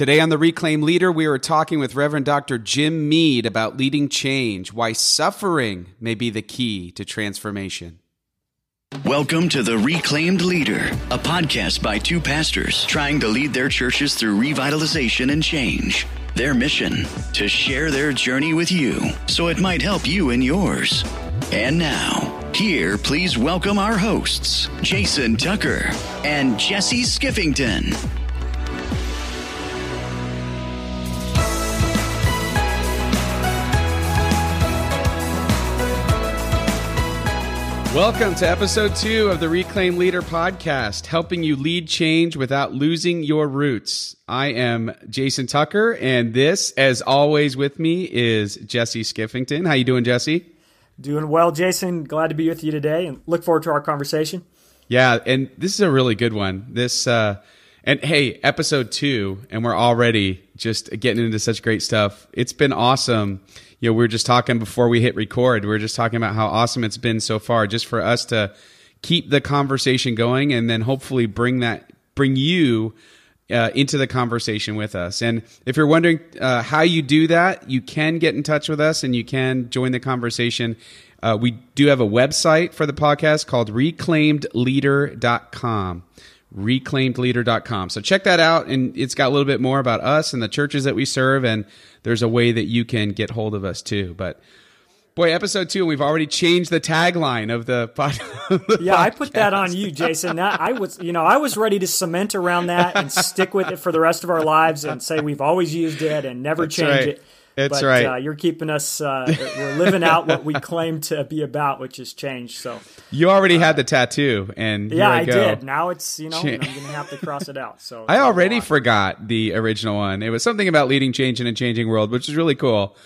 Today on The Reclaimed Leader, we are talking with Reverend Dr. Jim Mead about leading change, why suffering may be the key to transformation. Welcome to The Reclaimed Leader, a podcast by two pastors trying to lead their churches through revitalization and change. Their mission to share their journey with you so it might help you in yours. And now, here, please welcome our hosts, Jason Tucker and Jesse Skiffington. Welcome to episode two of the Reclaimed Leader podcast, helping you lead change without losing your roots. I am Jason Tucker, and this, as always, with me is Jesse Skiffington. How you doing, Jesse? Doing well, Jason. Glad to be with you today, and look forward to our conversation. Yeah, and this is a really good one. This, uh, and hey, episode two, and we're already just getting into such great stuff. It's been awesome know, we were just talking before we hit record. We were just talking about how awesome it's been so far, just for us to keep the conversation going, and then hopefully bring that bring you uh, into the conversation with us. And if you're wondering uh, how you do that, you can get in touch with us and you can join the conversation. Uh, we do have a website for the podcast called reclaimedleader.com reclaimedleader.com. So check that out and it's got a little bit more about us and the churches that we serve and there's a way that you can get hold of us too. But boy, episode two, we've already changed the tagline of the, pod- the yeah, podcast. I put that on you, Jason. That, I was, you know, I was ready to cement around that and stick with it for the rest of our lives and say we've always used it and never That's change right. it. That's but, right. Uh, you're keeping us. Uh, we're living out what we claim to be about, which is change. So you already uh, had the tattoo, and yeah, I, I did. Now it's you know I'm going to have to cross it out. So I already forgot the original one. It was something about leading change in a changing world, which is really cool.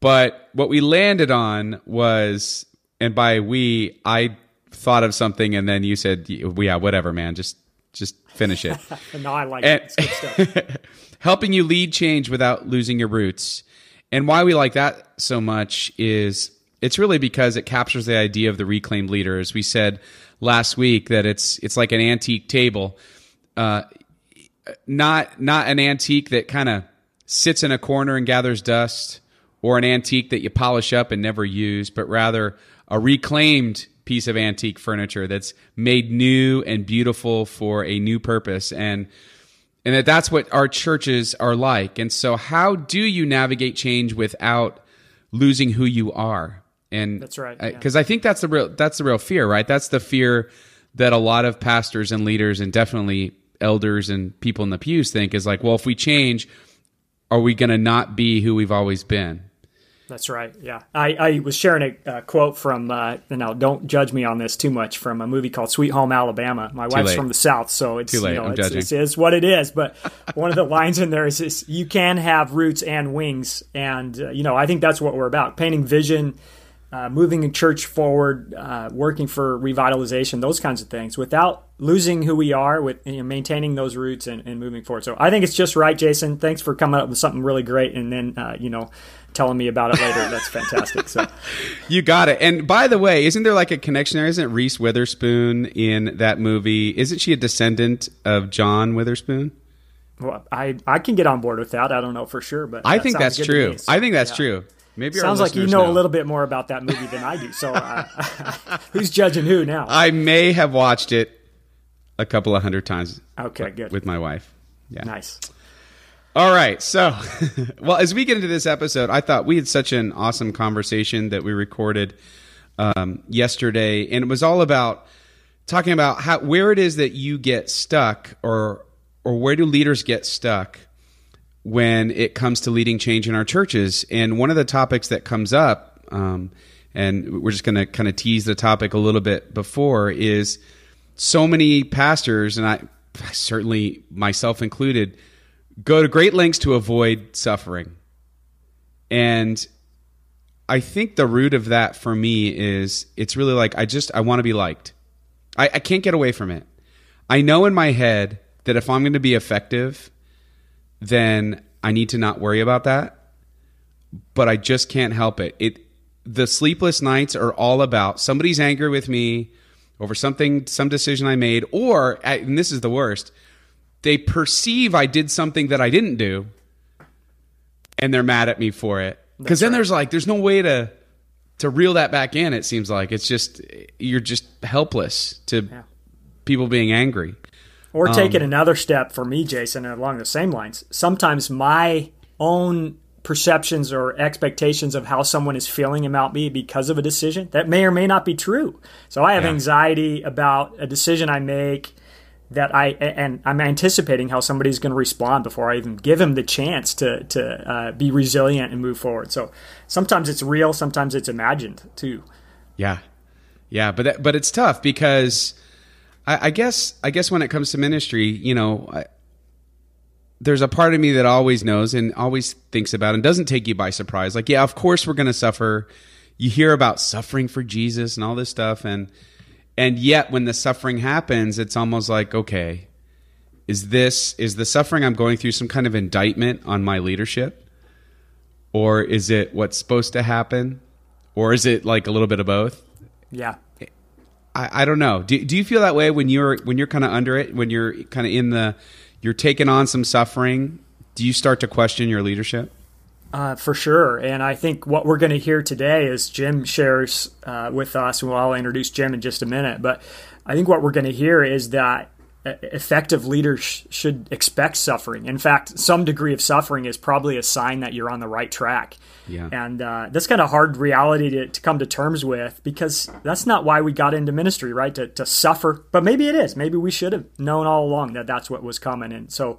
But what we landed on was, and by we, I thought of something, and then you said, "Yeah, whatever, man. Just just finish it." no, I like and, it. It's good stuff. helping you lead change without losing your roots. And why we like that so much is it's really because it captures the idea of the reclaimed leader. As we said last week, that it's it's like an antique table, uh, not not an antique that kind of sits in a corner and gathers dust, or an antique that you polish up and never use, but rather a reclaimed piece of antique furniture that's made new and beautiful for a new purpose and and that that's what our churches are like. And so, how do you navigate change without losing who you are? And that's right, because. I think that's the real that's the real fear, right? That's the fear that a lot of pastors and leaders, and definitely elders and people in the pews think is like, well, if we change, are we going to not be who we've always been? That's right. Yeah, I, I was sharing a uh, quote from uh, now. Don't judge me on this too much from a movie called Sweet Home Alabama. My Too wife's late. from the South, so it's Too late. you know I'm it's, judging. it's, it's what it is. But one of the lines in there is, is you can have roots and wings, and uh, you know I think that's what we're about: painting vision, uh, moving a church forward, uh, working for revitalization, those kinds of things, without losing who we are, with you know, maintaining those roots and, and, moving forward. So I think it's just right, Jason. Thanks for coming up with something really great, and then uh, you know telling me about it later. That's fantastic. So you got it. And by the way, isn't there like a connection there? Isn't Reese Witherspoon in that movie? Isn't she a descendant of John Witherspoon? Well, I I can get on board with that. I don't know for sure, but I think that's true. So, I think that's yeah. true. Maybe sounds like you know, know, a little bit more about that movie than I do. So uh, who's judging who now? I may have watched it a couple of hundred times. Okay, good with my wife. Yeah, nice. All right. So, well, as we get into this episode, I thought we had such an awesome conversation that we recorded um, yesterday, and it was all about talking about how where it is that you get stuck, or or where do leaders get stuck when it comes to leading change in our churches. And one of the topics that comes up, um, and we're just going to kind of tease the topic a little bit before, is so many pastors, and I certainly myself included go to great lengths to avoid suffering. And I think the root of that for me is it's really like I just I want to be liked. I, I can't get away from it. I know in my head that if I'm going to be effective, then I need to not worry about that. But I just can't help it. It the sleepless nights are all about somebody's angry with me over something, some decision I made, or and this is the worst they perceive I did something that I didn't do, and they're mad at me for it. Because then right. there's like there's no way to to reel that back in. It seems like it's just you're just helpless to people being angry. Or take it um, another step for me, Jason, along the same lines. Sometimes my own perceptions or expectations of how someone is feeling about me because of a decision that may or may not be true. So I have Yeah. anxiety about a decision I make that I and I'm anticipating how somebody's going to respond before I even give him the chance to to uh, be resilient and move forward. So sometimes it's real, sometimes it's imagined too. Yeah, yeah, but that, but it's tough because I, I guess I guess when it comes to ministry, you know, I, there's a part of me that always knows and always thinks about and doesn't take you by surprise. Like, yeah, of course we're going to suffer. You hear about suffering for Jesus and all this stuff, and and yet when the suffering happens, it's almost like, okay, is this is the suffering I'm going through some kind of indictment on my leadership, or is it what's supposed to happen, or is it like a little bit of both? Yeah. I, I don't know. Do, do you feel that way when you're when you're kind of under it, when you're kind of in the, you're taking on some suffering? Do you start to question your leadership? Uh, for sure. And I think what we're going to hear today is Jim shares uh, with us, and I'll introduce Jim in just a minute. But I think what we're going to hear is that effective leaders should expect suffering. In fact, some degree of suffering is probably a sign that you're on the right track. Yeah. And uh, that's kind of hard reality to, to come to terms with because that's not why we got into ministry, right? To, to suffer. But maybe it is. Maybe we should have known all along that that's what was coming. And so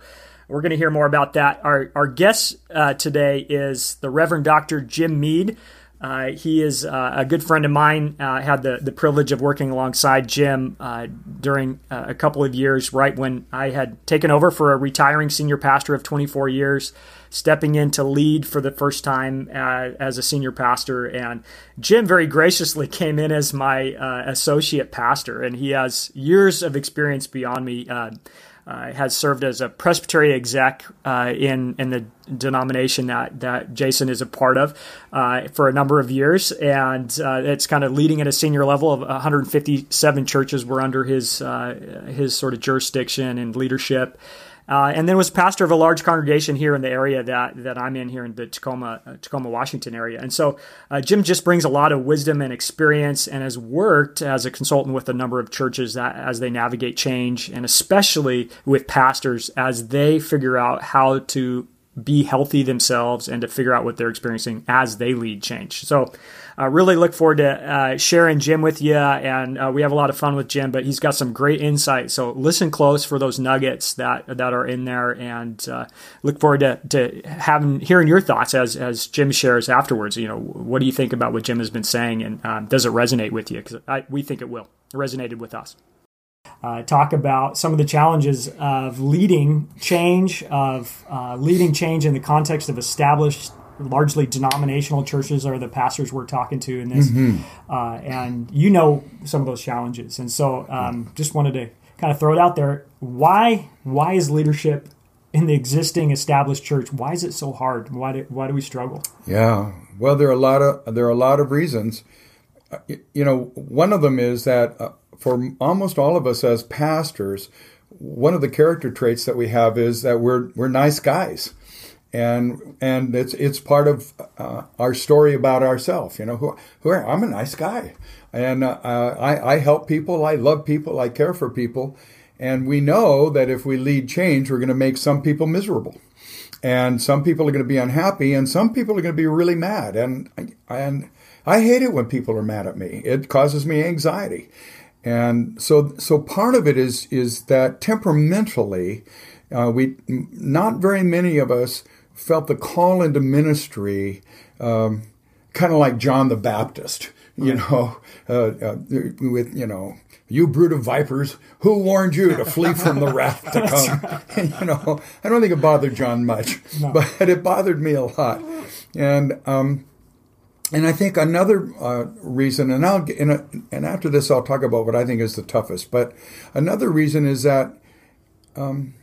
we're going to hear more about that. Our, our guest uh, today is the Reverend Dr. Jim Mead. Uh, he is uh, a good friend of mine. Uh, had the, the privilege of working alongside Jim uh, during uh, a couple of years, right when I had taken over for a retiring senior pastor of 24 years, stepping in to lead for the first time uh, as a senior pastor. And Jim very graciously came in as my associate pastor, and he has years of experience beyond me. Uh, has served as a presbytery exec uh, in in the denomination that that Jason is a part of uh, for a number of years, and uh, it's kind of leading at a senior level of 157 churches were under his uh, his sort of jurisdiction and leadership. Uh, and then was pastor of a large congregation here in the area that, that I'm in here in the Tacoma, uh, Tacoma, Washington area. And so uh, Jim just brings a lot of wisdom and experience and has worked as a consultant with a number of churches that as they navigate change and especially with pastors as they figure out how to be healthy themselves and to figure out what they're experiencing as they lead change. So, I uh, really look forward to uh, sharing Jim with you, and uh, we have a lot of fun with Jim. But he's got some great insight, so listen close for those nuggets that that are in there, and uh, look forward to, to having hearing your thoughts as as Jim shares afterwards. You know, what do you think about what Jim has been saying, and um, does it resonate with you? Because we think it will. It resonated with us uh, talk about some of the challenges of leading change, of uh, leading change in the context of established, largely denominational churches, are the pastors we're talking to in this. Mm-hmm. Uh, and you know some of those challenges, and so um, just wanted to kind of throw it out there. Why? Why is leadership in the existing established church? Why is it so hard? Why do, why do we struggle? Yeah, well, there are a lot of there are a lot of reasons. Uh, you know, one of them is that uh, for almost all of us as pastors, one of the character traits that we have is that we're we're nice guys, and and it's it's part of uh, our story about ourselves. You know, who who are, I'm a nice guy, and uh, I I help people, I love people, I care for people, and we know that if we lead change, we're going to make some people miserable. And some people are going to be unhappy, and some people are going to be really mad. And and I hate it when people are mad at me. It causes me anxiety. And so, so part of it is is that temperamentally, uh, we not very many of us felt the call into ministry, um, kind of like John the Baptist, you know, uh, uh, with you know, you brood of vipers, who warned you to flee from the wrath to come? You know, I don't think it bothered John much, no. but it bothered me a lot, and. Um, and I think another uh, reason, and I'll a, and after this I'll talk about what I think is the toughest. But another reason is that um,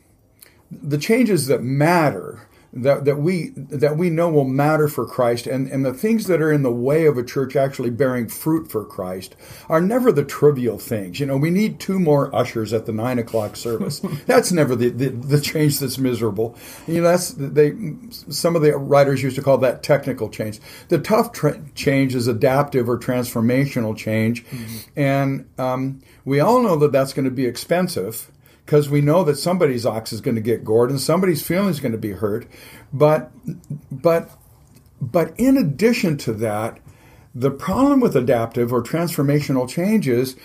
the changes that matter, that, that we that we know will matter for Christ and, and the things that are in the way of a church actually bearing fruit for Christ are never the trivial things. You know, we need two more ushers at the nine o'clock service. that's never the, the, the, change that's miserable. You know, that's they some of the writers used to call that technical change. The tough tra- change is adaptive or transformational change, mm-hmm. and um, we all know that that's going to be expensive because we know that somebody's ox is going to get gored and somebody's feelings going to be hurt. But but but in addition to that, the problem with adaptive or transformational change is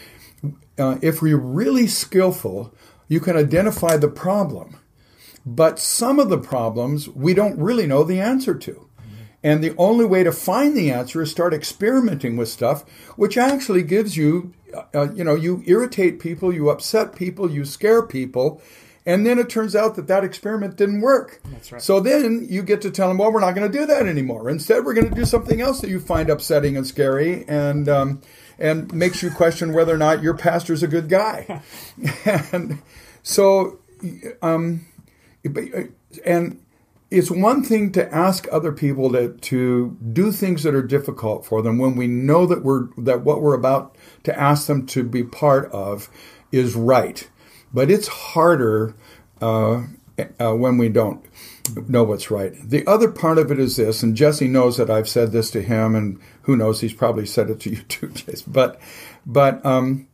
uh, if we're really skillful, you can identify the problem. But some of the problems we don't really know the answer to. And the only way to find the answer is start experimenting with stuff, which actually gives you uh, you know, you irritate people, you upset people, you scare people, and then it turns out that that experiment didn't work. That's right. So then you get to tell them, well, we're not going to do that anymore. Instead, we're going to do something else that you find upsetting and scary, and um, and makes you question whether or not your pastor's a good guy. and so, um, and it's one thing to ask other people to, to do things that are difficult for them when we know that we're that what we're about to ask them to be part of is right. But it's harder uh, uh, when we don't know what's right. The other part of it is this, and Jesse knows that I've said this to him, and who knows, he's probably said it to you too, Jesse. But, but um,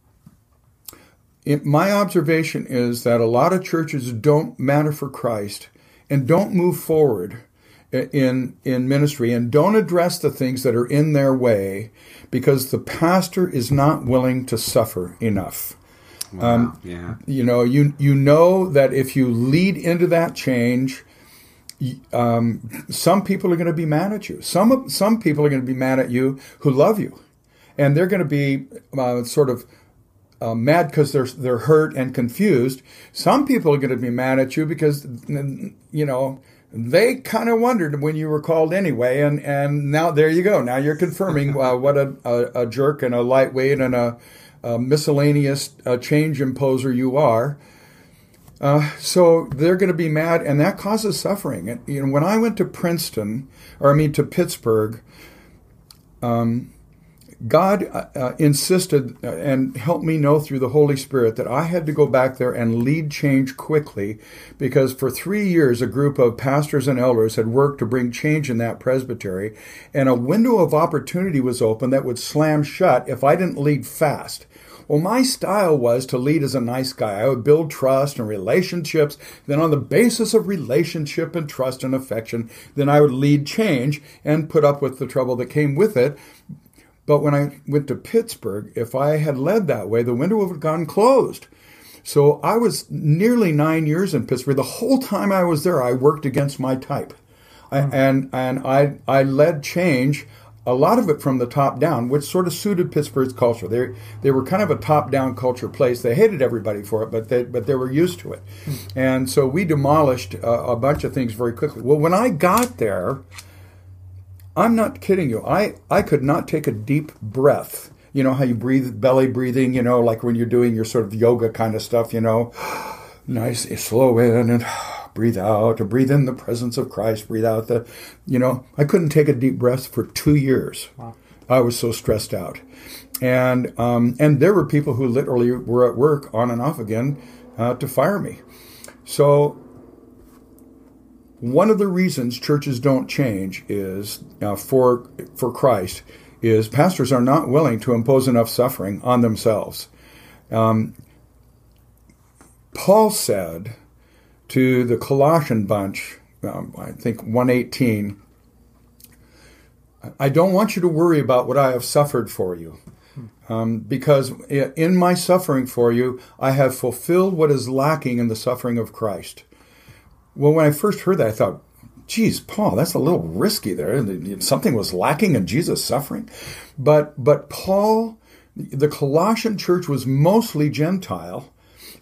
it, my observation is that a lot of churches don't matter for Christ and don't move forward in in ministry and don't address the things that are in their way because the pastor is not willing to suffer enough. Wow, um, yeah. You know, you you know that if you lead into that change, um, some people are going to be mad at you. Some some people are going to be mad at you who love you, and they're going to be uh, sort of uh, mad because they're they're hurt and confused. Some people are going to be mad at you because you know they kind of wondered when you were called anyway, and and now there you go. Now you're confirming uh, what a, a, a, jerk and a lightweight and a, a miscellaneous uh, change imposer you are. Uh, so they're going to be mad, and that causes suffering. And, you know, when I went to Princeton, or I mean to Pittsburgh, um, God uh, uh, insisted uh, and helped me know through the Holy Spirit that I had to go back there and lead change quickly because for three years a group of pastors and elders had worked to bring change in that presbytery, and a window of opportunity was open that would slam shut if I didn't lead fast. Well, my style was to lead as a nice guy. I would build trust and relationships. Then, on the basis of relationship and trust and affection, then I would lead change and put up with the trouble that came with it. But when I went to Pittsburgh, if I had led that way, the window would have gone closed. So I was nearly nine years in Pittsburgh. The whole time I was there, I worked against my type. I, hmm. and and I I led change, a lot of it from the top down, which sort of suited Pittsburgh's culture. They they were kind of a top down culture place. They hated everybody for it, but they but they were used to it. Hmm. And so we demolished a, a bunch of things very quickly. Well, when I got there, I'm not kidding you. I, I could not take a deep breath. You know how you breathe, belly breathing, you know, like when you're doing your sort of yoga kind of stuff, you know. nice, slow in and breathe out, to breathe in the presence of Christ, breathe out the, you know, I couldn't take a deep breath for two years. Wow. I was so stressed out. And, um, and there were people who literally were at work on and off again uh, to fire me. So one of the reasons churches don't change is uh, for for Christ is pastors are not willing to impose enough suffering on themselves. Um, Paul said to the Colossian bunch, um, I think 118, I don't want you to worry about what I have suffered for you. Um, because in my suffering for you, I have fulfilled what is lacking in the suffering of Christ. Well, when I first heard that, I thought, geez, Paul, that's a little risky there. Something was lacking in Jesus' suffering. But, but Paul, the Colossian church was mostly Gentile.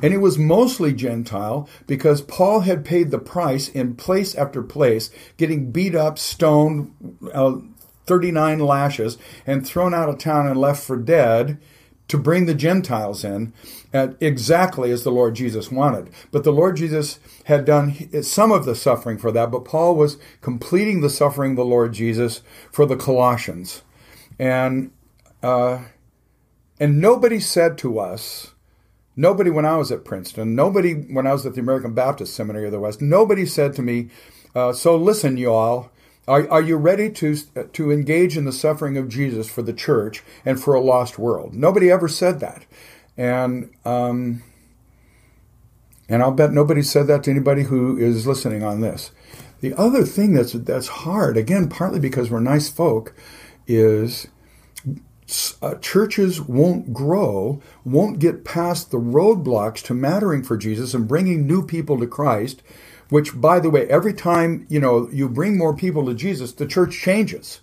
And it was mostly Gentile because Paul had paid the price in place after place, getting beat up, stoned, uh, 39 lashes, and thrown out of town and left for dead to bring the Gentiles in exactly as the Lord Jesus wanted. But the Lord Jesus had done some of the suffering for that, but Paul was completing the suffering of the Lord Jesus for the Colossians. And uh, and nobody said to us, nobody when I was at Princeton, nobody when I was at the American Baptist Seminary of the West, nobody said to me, uh, "So listen, you all." Are, are you ready to, to engage in the suffering of Jesus for the church and for a lost world? Nobody ever said that. And, um, and I'll bet nobody said that to anybody who is listening on this. The other thing that's, that's hard, again, partly because we're nice folk, is uh, churches won't grow, won't get past the roadblocks to mattering for Jesus and bringing new people to Christ which by the way every time you know you bring more people to jesus the church changes.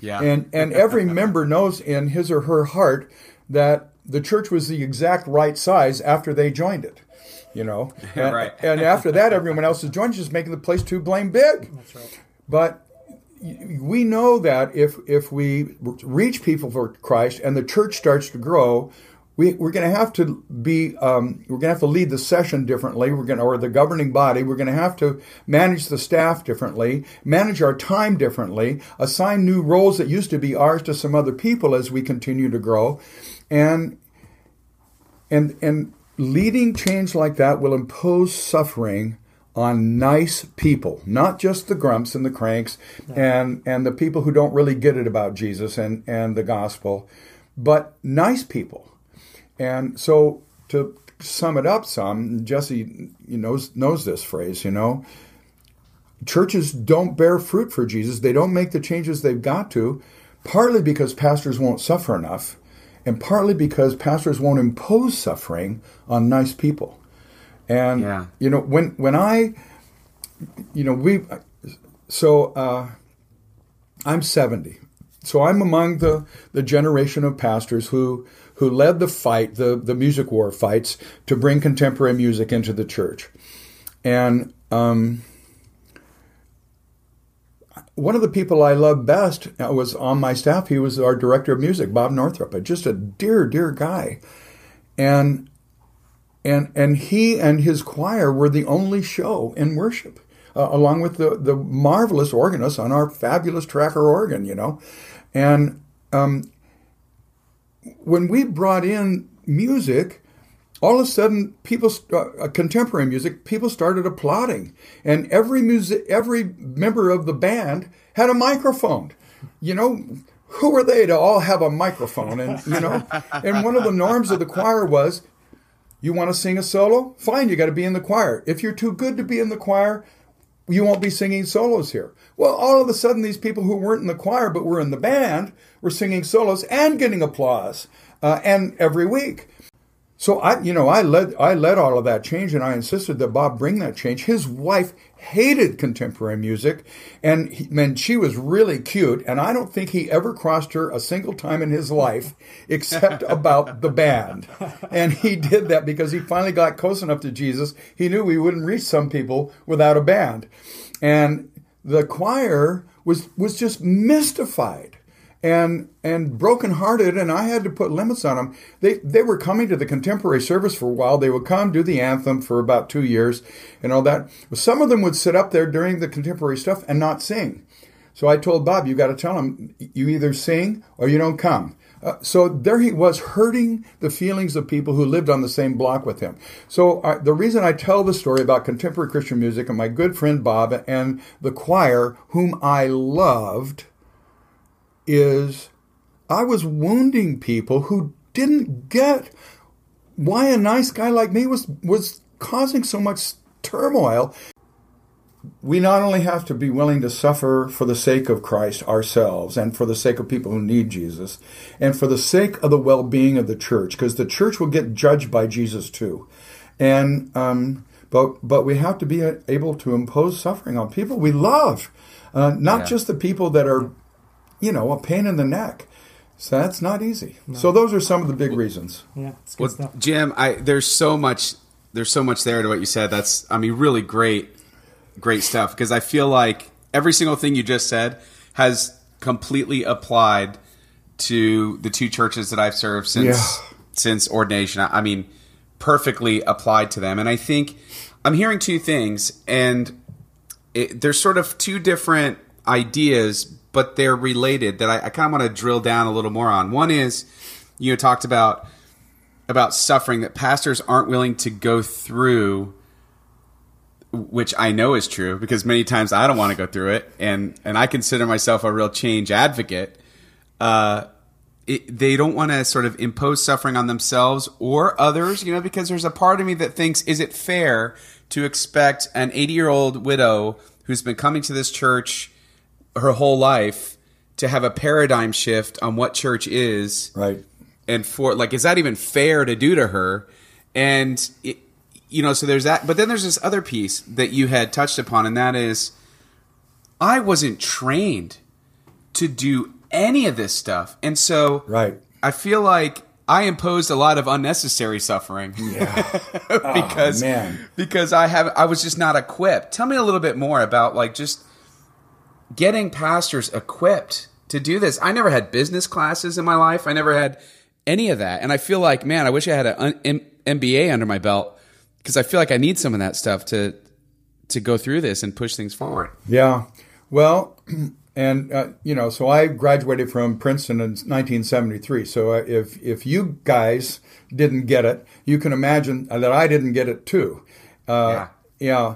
Yeah. And and every member knows in his or her heart that the church was the exact right size after they joined it you know? And, right. and after that everyone else has joined just making the place too blame big. That's right. But we know that if if we reach people for Christ and the church starts to grow, we, we're going to have to be um, we're going to have to lead the session differently. We're going to, or the governing body we're going to have to manage the staff differently manage our time differently assign new roles that used to be ours to some other people as we continue to grow. And and and leading change like that will impose suffering on nice people, not just the grumps and the cranks and and the people who don't really get it about Jesus and and the gospel, but nice people and so to sum it up some, Jesse knows knows this phrase, you know. Churches don't bear fruit for Jesus. They don't make the changes they've got to, partly because pastors won't suffer enough, and partly because pastors won't impose suffering on nice people. And yeah. you know, when when I you know, we so uh, I'm 70. So I'm among the, the generation of pastors who who led the fight, the, the music war fights, to bring contemporary music into the church. And um, one of the people I loved best was on my staff. He was our director of music, Bob Northrup, just a dear, dear guy. And and and he and his choir were the only show in worship, uh, along with the the marvelous organist on our fabulous Tracker organ, you know, and um, when we brought in music, all of a sudden, people, uh, contemporary music, people started applauding, and every music, every member of the band had a microphone. You know, who are they to all have a microphone? And you know, and one of the norms of the choir was, you want to sing a solo? Fine, you got to be in the choir. If you're too good to be in the choir, you won't be singing solos here. Well, all of a sudden, these people who weren't in the choir but were in the band were singing solos and getting applause, uh, and every week. So I, you know, I led I led all of that change, and I insisted that Bob bring that change. His wife hated contemporary music, and he, and she was really cute, and I don't think he ever crossed her a single time in his life, except about the band. And he did that because he finally got close enough to Jesus. He knew we wouldn't reach some people without a band, and the choir was was just mystified and and brokenhearted, and I had to put limits on them. They they were coming to the contemporary service for a while. They would come do the anthem for about two years, and all that. Some of them would sit up there during the contemporary stuff and not sing. So I told Bob, you got to tell them you either sing or you don't come. Uh, so there he was hurting the feelings of people who lived on the same block with him. So the reason I tell the story about contemporary Christian music and my good friend Bob and the choir, whom I loved, is I was wounding people who didn't get why a nice guy like me was was causing so much turmoil. We not only have to be willing to suffer for the sake of Christ ourselves and for the sake of people who need Jesus and for the sake of the well-being of the church because the church will get judged by Jesus too. And um, but but we have to be able to impose suffering on people we love, uh, not yeah. just the people that are you know, a pain in the neck. So that's not easy. No. So those are some of the big reasons. Yeah, well, stuff. Jim, I there's so much there's so much there to what you said. That's I mean really great great stuff because I feel like every single thing you just said has completely applied to the two churches that I've served since since ordination. I, I mean, perfectly applied to them. And I think I'm hearing two things, and it, there's sort of two different ideas, but they're related that I, I kind of want to drill down a little more on. One is you talked about about suffering that pastors aren't willing to go through which I know is true because many times I don't want to go through it, and and I consider myself a real change advocate. Uh, it, they don't want to sort of impose suffering on themselves or others, you know, because there's a part of me that thinks, is it fair to expect an 80 year old widow who's been coming to this church her whole life to have a paradigm shift on what church is, right? And for like, is that even fair to do to her? And it, you know, so there's that. But then there's this other piece that you had touched upon, and that is, I wasn't trained to do any of this stuff, and so right. I feel like I imposed a lot of unnecessary suffering. Yeah. because oh, because I have I was just not equipped. Tell me a little bit more about like just getting pastors equipped to do this. I never had business classes in my life. I never had any of that. And I feel like, man, I wish I had an MBA under my belt because I feel like I need some of that stuff to to go through this and push things forward. Yeah. Well, and uh, you know, so I graduated from Princeton in 1973. So uh, if if you guys didn't get it, you can imagine that I didn't get it too. Uh, yeah. yeah.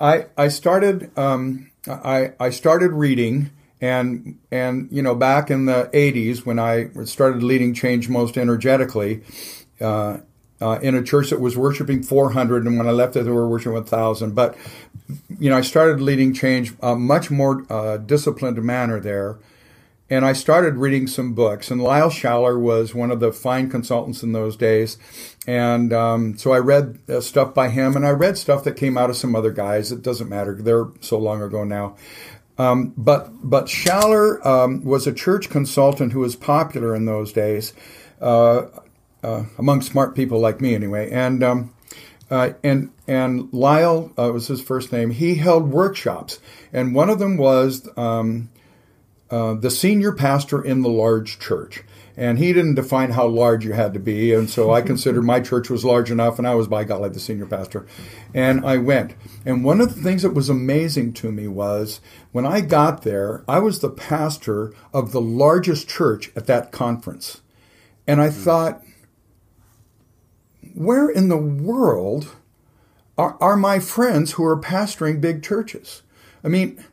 I I started um, I I started reading and and you know back in the 80s when I started leading change most energetically. Uh, uh, in a church that was worshiping 400, and when I left it, they were worshiping 1,000. But you know, I started leading change a much more uh, disciplined manner there, and I started reading some books. And Lyle Schaller was one of the fine consultants in those days, and um, so I read uh, stuff by him, and I read stuff that came out of some other guys. It doesn't matter; they're so long ago now. Um, but but Schaller um, was a church consultant who was popular in those days. Uh, uh, among smart people like me, anyway. And um, uh, and and Lyle uh, was his first name. He held workshops, and one of them was um, uh, the senior pastor in the large church. And he didn't define how large you had to be, and so I considered my church was large enough, and I was by golly the senior pastor. And I went. And one of the things that was amazing to me was when I got there, I was the pastor of the largest church at that conference, and I thought where in the world are, are my friends who are pastoring big churches? I mean,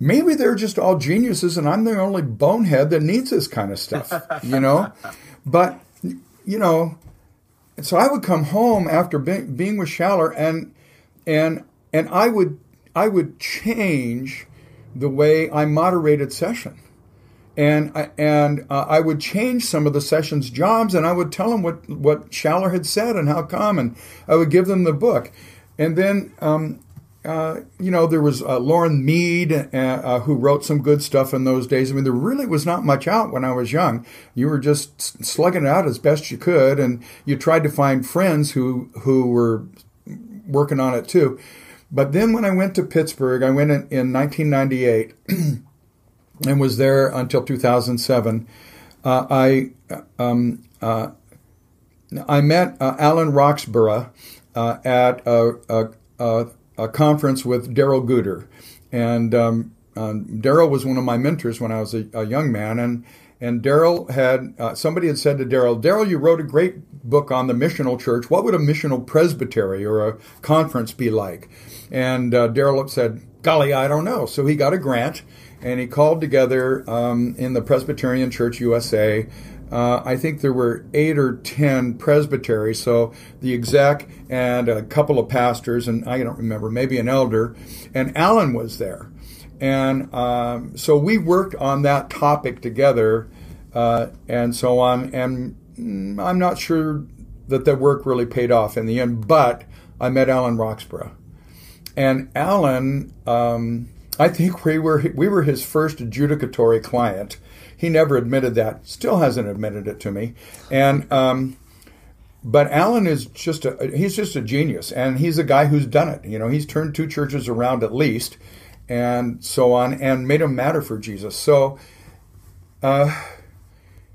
maybe they're just all geniuses and I'm the only bonehead that needs this kind of stuff, you know? But, you know, so I would come home after being, being with Schaller and, and, and I would, I would change the way I moderated session and and uh, I would change some of the sessions jobs, and I would tell them what what Schaller had said and how come, and I would give them the book, and then. Um, uh, you know, there was uh, Loren Mead, uh, uh, who wrote some good stuff in those days. I mean, there really was not much out when I was young. You were just slugging it out as best you could, and you tried to find friends who who were working on it too. But then when I went to Pittsburgh, I went in, in 1998. and was there until 2007. Uh, I um, uh, I met uh, Alan Roxburgh uh, at a, a, a, conference with Darrell Guder, and um, um, Darrell was one of my mentors when I was a, a young man, and and Darrell had uh, somebody had said to Darrell, Darrell, you wrote a great book on the missional church. What would a missional presbytery or a conference be like? And uh, Darrell said, Golly, I don't know. So he got a grant and he called together um, in the Presbyterian Church USA. Uh, I think there were eight or ten presbyteries, so the exec and a couple of pastors, and I don't remember, maybe an elder, and Alan was there. And um, so we worked on that topic together uh, and so on. And mm, I'm not sure that that work really paid off in the end, but I met Alan Roxburgh. And Alan, um, I think we were we were his first adjudicatory client. He never admitted that. Still hasn't admitted it to me. And um, but Alan is just a he's just a genius, and he's a guy who's done it. You know, he's turned two churches around at least, and so on, and made them matter for Jesus. So. Uh,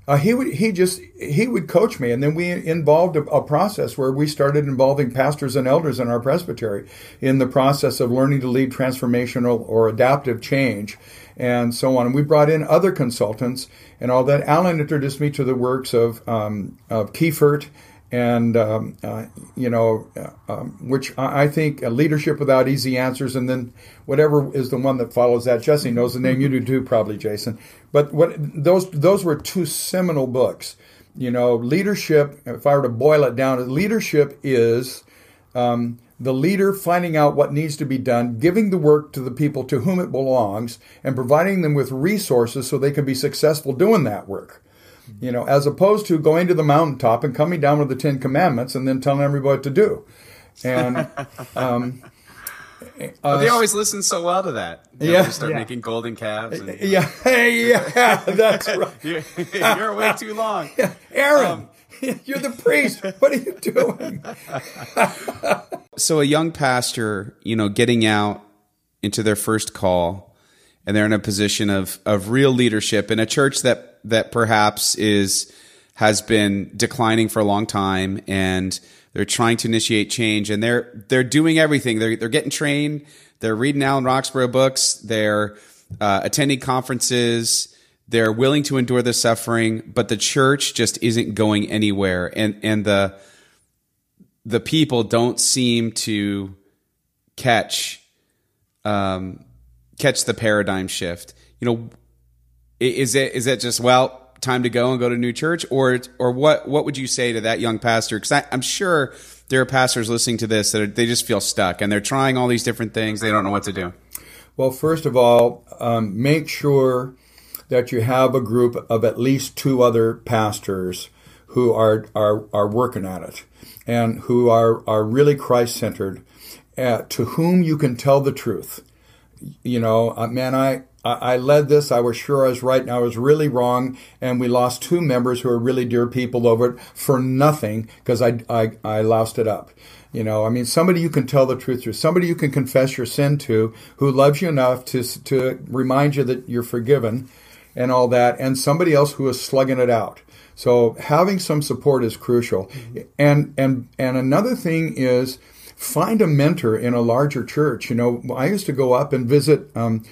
Uh, he would he just he would coach me, and then we involved a, a, process where we started involving pastors and elders in our presbytery in the process of learning to lead transformational or adaptive change, and so on. And we brought in other consultants and all that. Alan introduced me to the works of um, of Kiefert and um, uh, you know, uh, um, which I think leadership without easy answers, and then whatever is the one that follows that. Jesse knows the name. You do too, probably, Jason. But what those those were two seminal books. You know, leadership. If I were to boil it down, leadership is um, the leader finding out what needs to be done, giving the work to the people to whom it belongs, and providing them with resources so they can be successful doing that work you know, as opposed to going to the mountaintop and coming down with the Ten Commandments and then telling everybody what to do. And um, uh, they always listen so well to that. You yeah, start yeah. making golden calves. And, yeah, yeah, that's right. you're, you're, way too long, yeah. Aaron. Um, you're the priest. What are you doing? so a young pastor, you know, getting out into their first call, and they're in a position of of real leadership in a church that that perhaps is has been declining for a long time and they're trying to initiate change and they're they're doing everything. They're they're getting trained. They're reading Alan Roxburgh books. They're uh, attending conferences. They're willing to endure the suffering but the church just isn't going anywhere and and the the people don't seem to catch um, catch the paradigm shift. You know is it is it just well time to go and go to new church? Or or what what would you say to that young pastor? Because i'm sure there are pastors listening to this that are, they just feel stuck and they're trying all these different things. They don't know what to do. Well first of all um, make sure that you have a group of at least two other pastors who are are, are working at it and who are are really christ centered uh, to whom you can tell the truth. You know uh, man i I led this. I was sure I was right, and I was really wrong. And we lost two members who are really dear people over it for nothing because I, I, I loused it up. You know, I mean, somebody you can tell the truth to, somebody you can confess your sin to, who loves you enough to to remind you that you're forgiven, and all that, and somebody else who is slugging it out. So having some support is crucial. And and and another thing is find a mentor in a larger church. You know, I used to go up and visit. Um,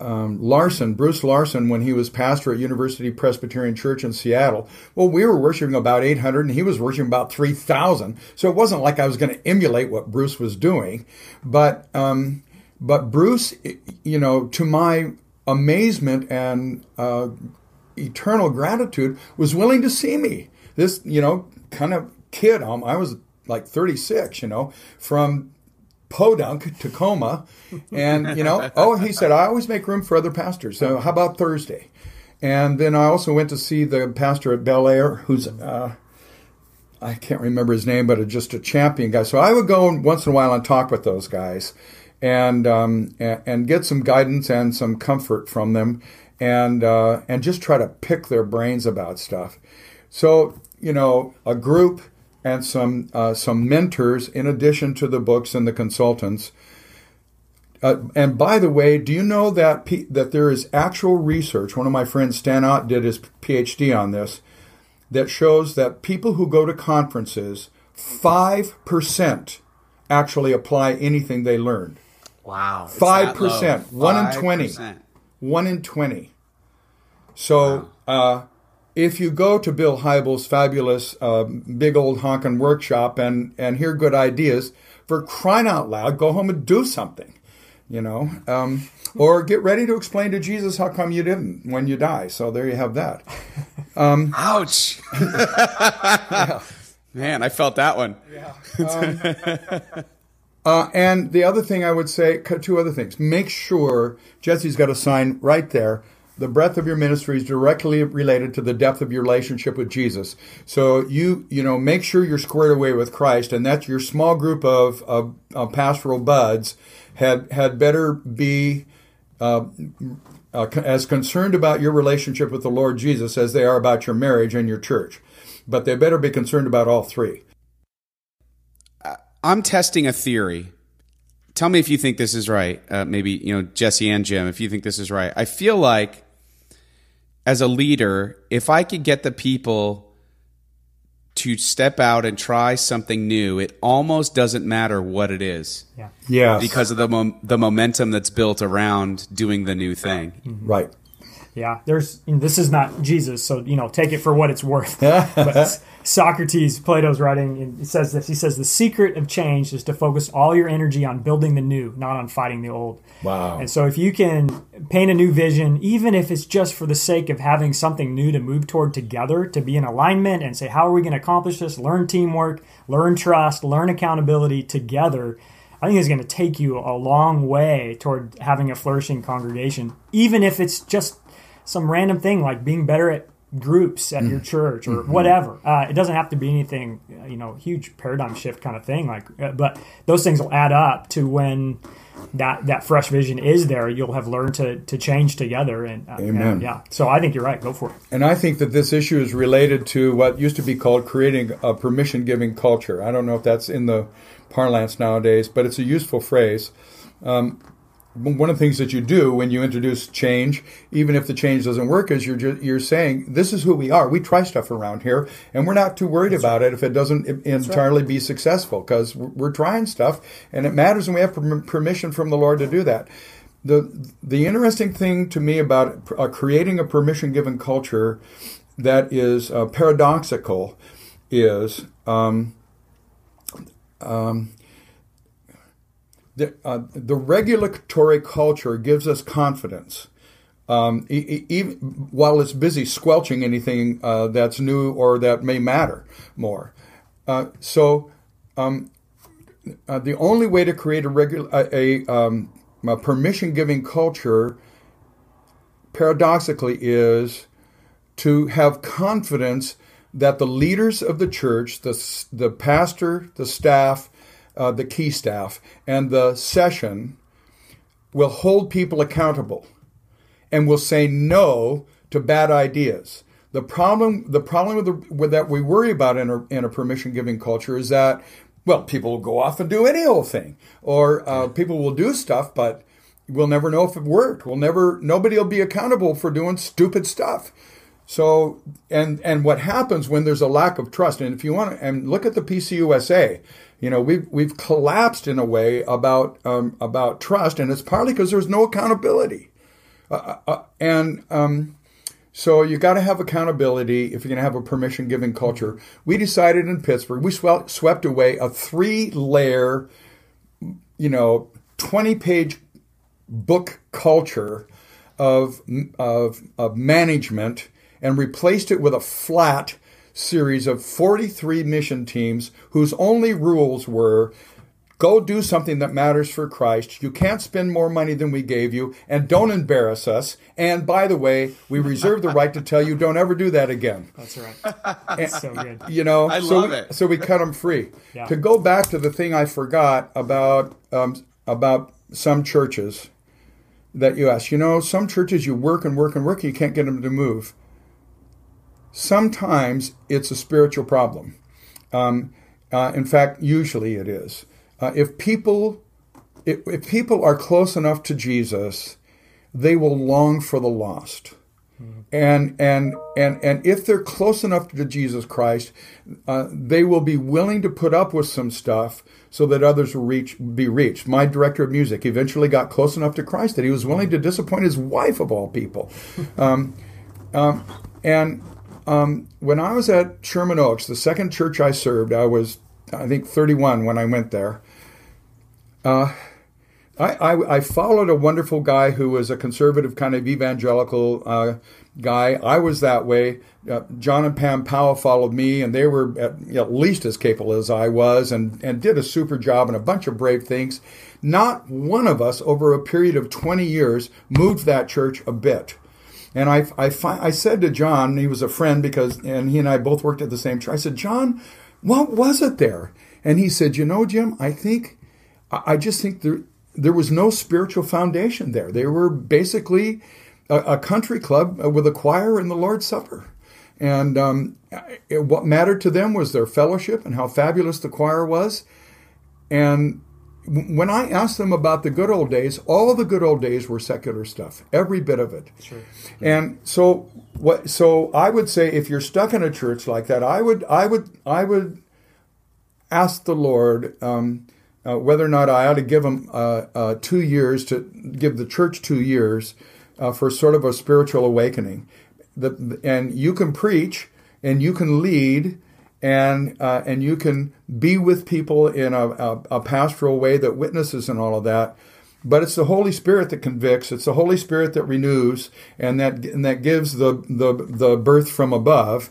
um, Larson, Bruce Larson, when he was pastor at University Presbyterian Church in Seattle. Well, we were worshiping about 800 and he was worshiping about 3,000. So it wasn't like I was going to emulate what Bruce was doing. But, um, but Bruce, you know, to my amazement and uh, eternal gratitude, was willing to see me. This, you know, kind of kid, um, I was like 36, you know, from podunk Tacoma, and you know, oh, he said, I always make room for other pastors. So how about Thursday? And then I also went to see the pastor at Bel Air, who's uh, I can't remember his name, but just a champion guy. So I would go once in a while and talk with those guys, and um, and, and, get some guidance and some comfort from them, and uh, and just try to pick their brains about stuff. So you know, a group and some uh, some mentors in addition to the books and the consultants. Uh, and by the way, do you know that P- that there is actual research? One of my friends, Stan Ott, did his PhD on this, that shows that people who go to conferences, five percent actually apply anything they learned. Wow, five percent, one in twenty, one in twenty. So. Wow. Uh, if you go to Bill Hybels' fabulous uh, big old honkin' workshop and, and hear good ideas, for crying out loud, go home and do something, you know, um, or get ready to explain to Jesus how come you didn't when you die. So there you have that. Um, Ouch! yeah. Man, I felt that one. Yeah. Um, uh, and the other thing I would say, two other things. Make sure Jesse's got a sign right there the breadth of your ministry is directly related to the depth of your relationship with Jesus. So you you know make sure you're squared away with Christ, and that your small group of, of, of pastoral buds had had better be. Uh, uh, as concerned about your relationship with the Lord Jesus as they are about your marriage and your church. But they better be concerned about all three. I'm testing a theory. Tell me if you think this is right. Uh, maybe, you know, Jesse and Jim, if you think this is right. I feel like as a leader, if I could get the people to step out and try something new, it almost doesn't matter what it is. Yeah. Yes. Because of the mom- the momentum that's built around doing the new thing. Mm-hmm. right. Yeah, there's this is not Jesus, so you know, take it for what it's worth. but Socrates, Plato's writing, and it says this. He says the secret of change is to focus all your energy on building the new, not on fighting the old. Wow. And so, if you can paint a new vision, even if it's just for the sake of having something new to move toward together, to be in alignment and say, how are we going to accomplish this? Learn teamwork, learn trust, learn accountability together. I think it's going to take you a long way toward having a flourishing congregation, even if it's just some random thing like being better at groups at your church or whatever. Uh, it doesn't have to be anything, uh, you know, huge paradigm shift kind of thing. Like, uh, but those things will add up to when that that fresh vision is there. You'll have learned to to change together. And uh, Amen. yeah, so I think you're right. Go for it. And I think that this issue is related to what used to be called creating a permission giving culture. I don't know if that's in the parlance nowadays, but it's a useful phrase. Um, one of the things that you do when you introduce change, even if the change doesn't work, is you're ju- you're saying this is who we are. We try stuff around here, and we're not too worried about it if it doesn't entirely be successful because we're trying stuff, and it matters, and we have permission from the Lord to do that. The the interesting thing to me about uh, creating a permission given culture that is uh, paradoxical is. Um, the, uh, the regulatory culture gives us confidence. Um, even while it's busy squelching anything uh, that's new or that may matter more. Uh, so, um, uh, the only way to create a regular a, a, um, a permission giving culture, paradoxically, is to have confidence that the leaders of the church, the the pastor, the staff, uh, the key staff, and the session will hold people accountable and will say no to bad ideas. The problem, the problem with, the, with that we worry about in a, in a permission giving culture is that, well, people will go off and do any old thing, or uh, people will do stuff, but we'll never know if it worked. We'll never, nobody will be accountable for doing stupid stuff. So, and and what happens when there's a lack of trust? And if you want to, and look at the PCUSA, you know, we've we've collapsed in a way about um, about trust, and it's partly because there's no accountability. Uh, uh, and um, so you got to have accountability if you're going to have a permission giving culture. We decided in Pittsburgh, we swept, swept away a three layer, you know, 20 page book culture of, of, of management and replaced it with a flat series of 43 mission teams whose only rules were Go do something that matters for Christ. You can't spend more money than we gave you, and don't embarrass us. And by the way, we reserve the right to tell you don't ever do that again. That's right. That's so good. You know, I so love we, it. So we cut them free. Yeah. To go back to the thing I forgot about um, about some churches that you asked. You know, some churches you work and work and work, and you can't get them to move. Sometimes it's a spiritual problem. Um, uh, in fact, usually it is. Uh, if people if, if people are close enough to Jesus, they will long for the lost. And and and and if they're close enough to Jesus Christ, uh, they will be willing to put up with some stuff so that others will reach be reached. My director of music eventually got close enough to Christ that he was willing to disappoint his wife of all people. Um, um, and um, when I was at Sherman Oaks, the second church I served, I was I think 31 when I went there. Uh, I, I, I followed a wonderful guy who was a conservative kind of evangelical uh, guy. I was that way. Uh, John and Pam Powell followed me, and they were at, at least as capable as I was, and, and did a super job and a bunch of brave things. Not one of us, over a period of 20 years, moved that church a bit. And I, I, fi- I said to John, he was a friend because, and he and I both worked at the same church. I said, John, what was it there? And he said, you know, Jim, I think, I just think there, there was no spiritual foundation there. They were basically a, a country club with a choir and the Lord's Supper. And um, it, what mattered to them was their fellowship and how fabulous the choir was. And when I asked them about the good old days, all the good old days were secular stuff, every bit of it. Sure. And so what? So I would say, if you're stuck in a church like that, I would, I would, I would ask the Lord um, uh, whether or not I ought to give them uh, uh, two years to give the church two years uh, for sort of a spiritual awakening. The, and you can preach and you can lead and uh, and you can be with people in a, a, a, pastoral way that witnesses and all of that. But it's the Holy Spirit that convicts. It's the Holy Spirit that renews and that and that gives the the, the birth from above.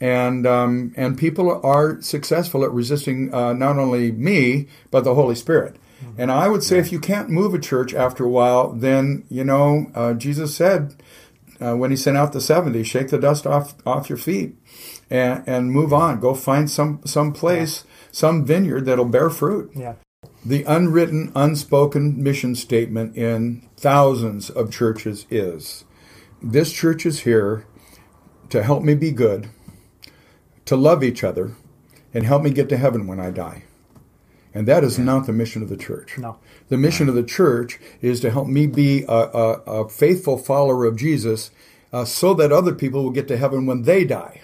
And um, and people are successful at resisting uh, not only me but the Holy Spirit. Mm-hmm. And I would say if you can't move a church after a while, then you know uh, Jesus said uh, when he sent out the seventy, shake the dust off off your feet and, and move on. Go find some some place, yeah. some vineyard that'll bear fruit. Yeah. The unwritten, unspoken mission statement in thousands of churches is this church is here to help me be good, to love each other, and help me get to heaven when I die. And that is yeah. not the mission of the church. No. The mission no. of the church is to help me be a, a, a faithful follower of Jesus uh, so that other people will get to heaven when they die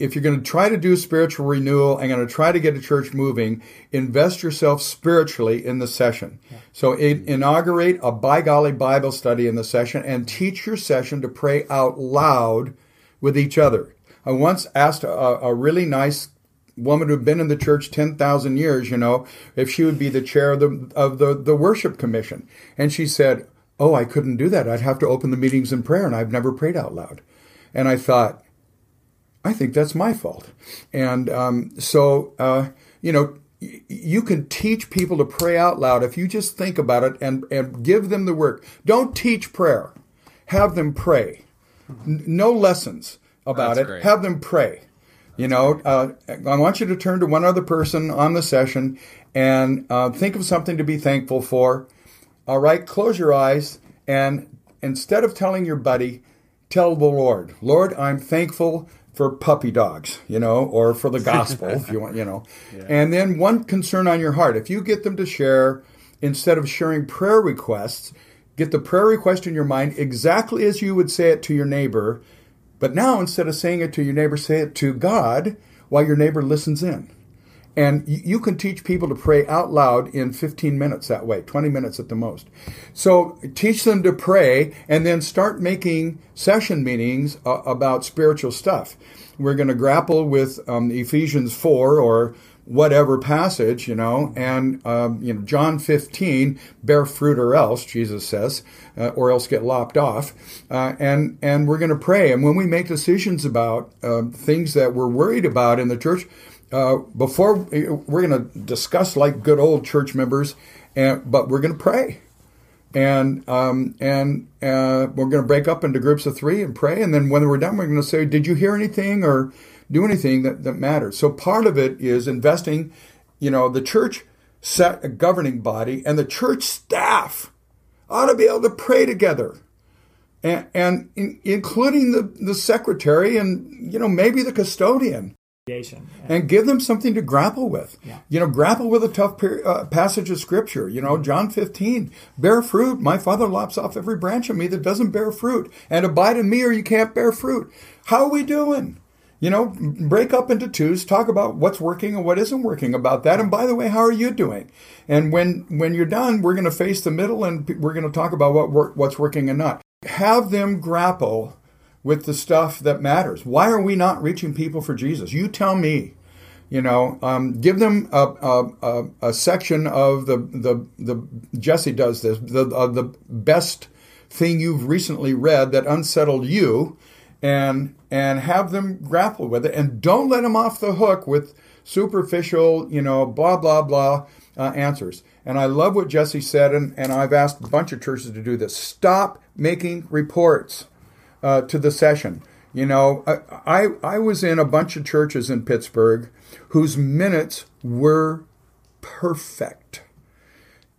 if you're going to try to do spiritual renewal and going to try to get a church moving, invest yourself spiritually in the session. Yeah. So it, inaugurate a by golly Bible study in the session and teach your session to pray out loud with each other. I once asked a, a really nice woman who'd been in the church 10,000 years, you know, if she would be the chair of the, of the, the worship commission. And she said, Oh, I couldn't do that. I'd have to open the meetings in prayer, and I've never prayed out loud. And I thought, I think that's my fault. And um, so, uh, you know, you can teach people to pray out loud if you just think about it and, and give them the work. Don't teach prayer, have them pray. N- no lessons about that's it, great. have them pray. You know, uh, I want you to turn to one other person on the session and uh, think of something to be thankful for. All right, close your eyes and instead of telling your buddy, tell the Lord, Lord, I'm thankful for puppy dogs, you know, or for the gospel, if you want, you know. Yeah. And then one concern on your heart. If you get them to share, instead of sharing prayer requests, get the prayer request in your mind exactly as you would say it to your neighbor. But now, instead of saying it to your neighbor, say it to God while your neighbor listens in. And you can teach people to pray out loud in 15 minutes that way, 20 minutes at the most. So teach them to pray and then start making session meetings uh, about spiritual stuff. We're going to grapple with um, Ephesians 4 or whatever passage, you know, and, um, you know, John 15, bear fruit or else, Jesus says, uh, or else get lopped off. Uh, and, and we're going to pray. And when we make decisions about uh, things that we're worried about in the church, uh, before we're going to discuss like good old church members, and but we're going to pray, and um, and uh, we're going to break up into groups of three and pray, and then when we're done, we're going to say, "Did you hear anything or do anything that that matters?" So part of it is investing. You know, the church set a governing body, and the church staff ought to be able to pray together. And, and in, including the, the secretary and you know maybe the custodian and give them something to grapple with. Yeah. You know, grapple with a tough per- uh, passage of scripture. You know, John 15, bear fruit. My Father lops off every branch of me that doesn't bear fruit, and abide in me, or you can't bear fruit. How are we doing? You know, break up into twos, talk about what's working and what isn't working about that. And by the way, how are you doing? And when when you're done, we're going to face the middle and we're going to talk about what work, what's working and not. Have them grapple with the stuff that matters. Why are we not reaching people for Jesus? You tell me. You know, um, give them a, a, a, a, section of the the the Jesse does this the uh, the best thing you've recently read that unsettled you, and and have them grapple with it, and don't let them off the hook with superficial, you know, blah blah blah uh, answers. And I love what Jesse said, and, and I've asked a bunch of churches to do this. Stop making reports uh, to the session. You know, I, I was in a bunch of churches in Pittsburgh whose minutes were perfect.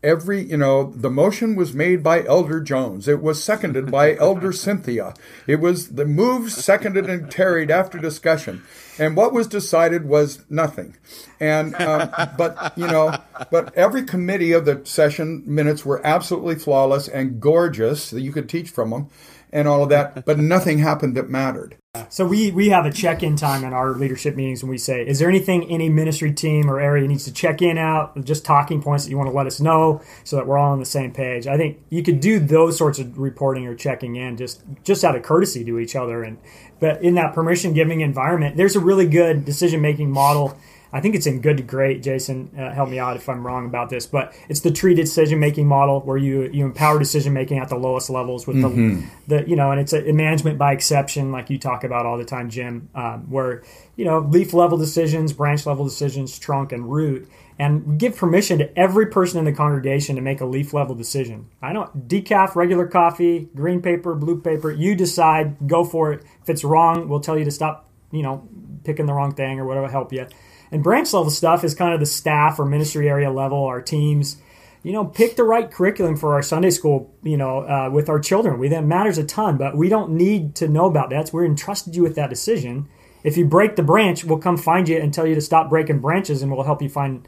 every you know the motion was made by elder jones. It was seconded by elder cynthia. It was the move seconded and carried after discussion. And what was decided was nothing. And um, but you know but every committee of the session minutes were absolutely flawless and gorgeous. That you could teach from them and all of that but nothing happened that mattered so we we have a check-in time in our leadership meetings when we say, is there anything any ministry team or area needs to check in out, just talking points that you want to let us know so that we're all on the same page. I think you could do those sorts of reporting or checking in just just out of courtesy to each other and but in that permission giving environment, there's a really good decision making model I think it's in good to great. Jason, uh, help me out if I'm wrong about this, but it's the tree decision making model where you you empower decision making at the lowest levels with mm-hmm. the, the you know, and it's a management by exception, like you talk about all the time, Jim, um, where you know leaf level decisions, branch level decisions, trunk and root, and give permission to every person in the congregation to make a leaf level decision. I don't decaf, regular coffee, green paper, blue paper. You decide, go for it. If it's wrong, we'll tell you to stop. You know, picking the wrong thing or whatever help you. And branch level stuff is kind of the staff or ministry area level, our teams. You know, pick the right curriculum for our Sunday school. You know, uh, with our children, we that matters a ton. But we don't need to know about that. We're entrusted you with that decision. If you break the branch, we'll come find you and tell you to stop breaking branches, and we'll help you find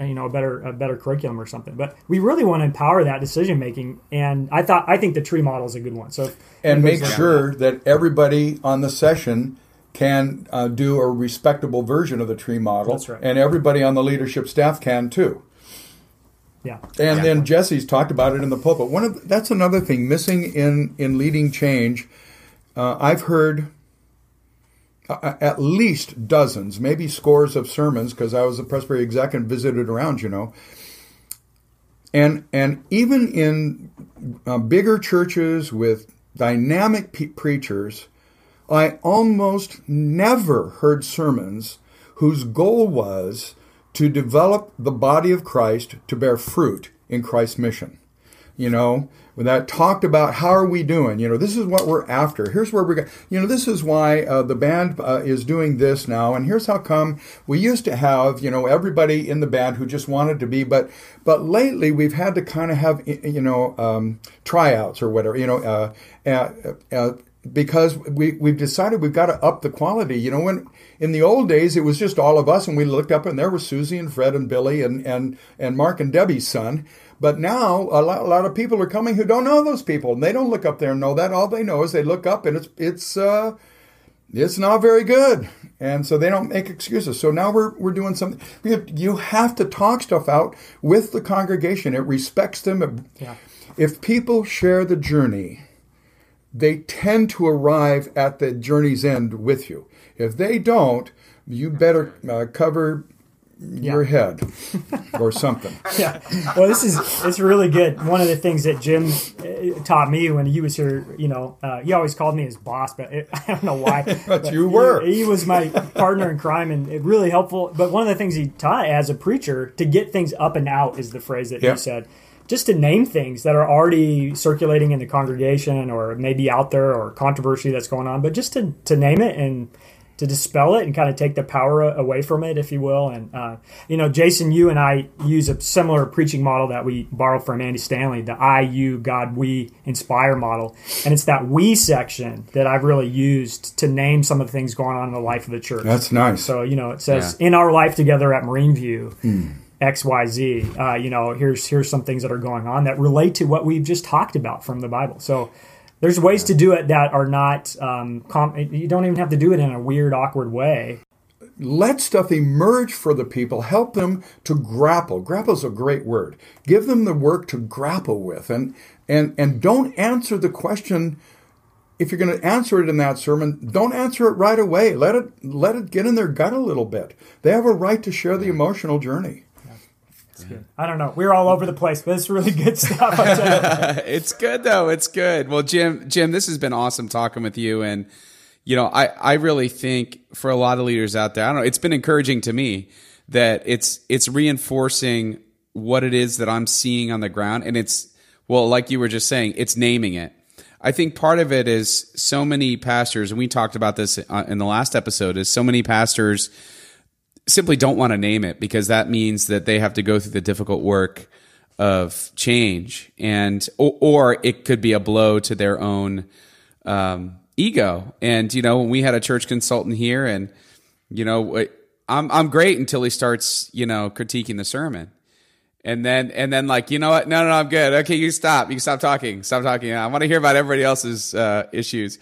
uh, you know a better a better curriculum or something but we really want to empower that decision making and i thought i think the tree model is a good one so and make sure that everybody on the session can uh, do a respectable version of the tree model. That's right. And everybody on the leadership staff can too. Yeah. And yeah. then Jesse's talked about it in the pulpit. One of the, that's another thing missing in in leading change. Uh, I've heard uh, at least dozens, maybe scores of sermons because I was a Presbytery exec and visited around, you know. And and even in uh, bigger churches with dynamic pe- preachers, I almost never heard sermons whose goal was to develop the body of Christ to bear fruit in Christ's mission. You know, that talked about how are we doing? You know, this is what we're after. Here's where we're going. You know, this is why uh, the band uh, is doing this now, and here's how come we used to have you know everybody in the band who just wanted to be, but but lately we've had to kind of have you know um, tryouts or whatever. You know, uh, uh, uh because we we've decided we've got to up the quality. You know, when in the old days it was just all of us, and we looked up and there was Susie and Fred and Billy and and and Mark and Debbie's son. But now a lot, a lot of people are coming who don't know those people, and they don't look up there and know that. All they know is they look up and it's it's uh, it's not very good, and so they don't make excuses. So now we're we're doing something. You have to talk stuff out with the congregation. It respects them. Yeah. If people share the journey they tend to arrive at the journey's end with you. If they don't, you better uh, cover your head or something. Yeah. Well, this is it's really good. One of the things that Jim uh, taught me when he was here, you know, uh, he always called me his boss, but it, I don't know why. but, but, you were. He, he, was my partner in crime and it really helpful. But one of the things he taught as a preacher to get things up and out is the phrase that yep. he said just to name things that are already circulating in the congregation or maybe out there or controversy that's going on, but just to, to name it and to dispel it and kind of take the power away from it, if you will. And, uh, you know, Jason, you and I use a similar preaching model that we borrowed from Andy Stanley, the I, you, God, we inspire model. And it's that we section that I've really used to name some of the things going on in the life of the church. That's nice. So, you know, it says, yeah. in our life together at Marine View, hmm. X, Y, Z. Uh, you know, here's here's some things that are going on that relate to what we've just talked about from the Bible. So there's ways to do it that are not. Um, com- you don't even have to do it in a weird, awkward way. Let stuff emerge for the people. Help them to grapple. Grapple is a great word. Give them the work to grapple with, and and and don't answer the question if you're going to answer it in that sermon, don't answer it right away. Let it let it get in their gut a little bit. They have a right to share the emotional journey. I don't know. We're all over the place, but it's really good stuff. it's good though. It's good. Well, Jim, Jim, this has been awesome talking with you, and you know, I I really think for a lot of leaders out there, I don't know. It's been encouraging to me that it's it's reinforcing what it is that I'm seeing on the ground, and it's well, like you were just saying, it's naming it. I think part of it is so many pastors, and we talked about this uh, in the last episode, is so many pastors simply don't want to name it because that means that they have to go through the difficult work of change, and or, or it could be a blow to their own um, ego. And you know, when we had a church consultant here, and you know, I'm I'm great until he starts, you know, critiquing the sermon. And then, and then, like, you know what? No, no, no I'm good. Okay, you stop. You stop talking. Stop talking. I want to hear about everybody else's uh, issues.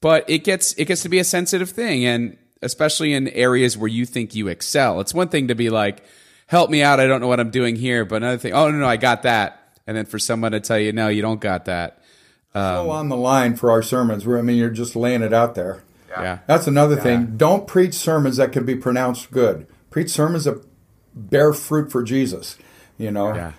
But it gets it gets to be a sensitive thing, and especially in areas where you think you excel. It's one thing to be like, "Help me out. I don't know what I'm doing here." But another thing, "Oh no, no, I got that." And then for someone to tell you, "No, you don't got that." Um, so on the line for our sermons. Where I mean, you're just laying it out there. Yeah. That's another yeah. thing. Don't preach sermons that can be pronounced good. Preach sermons that bear fruit for Jesus. You know. Yeah.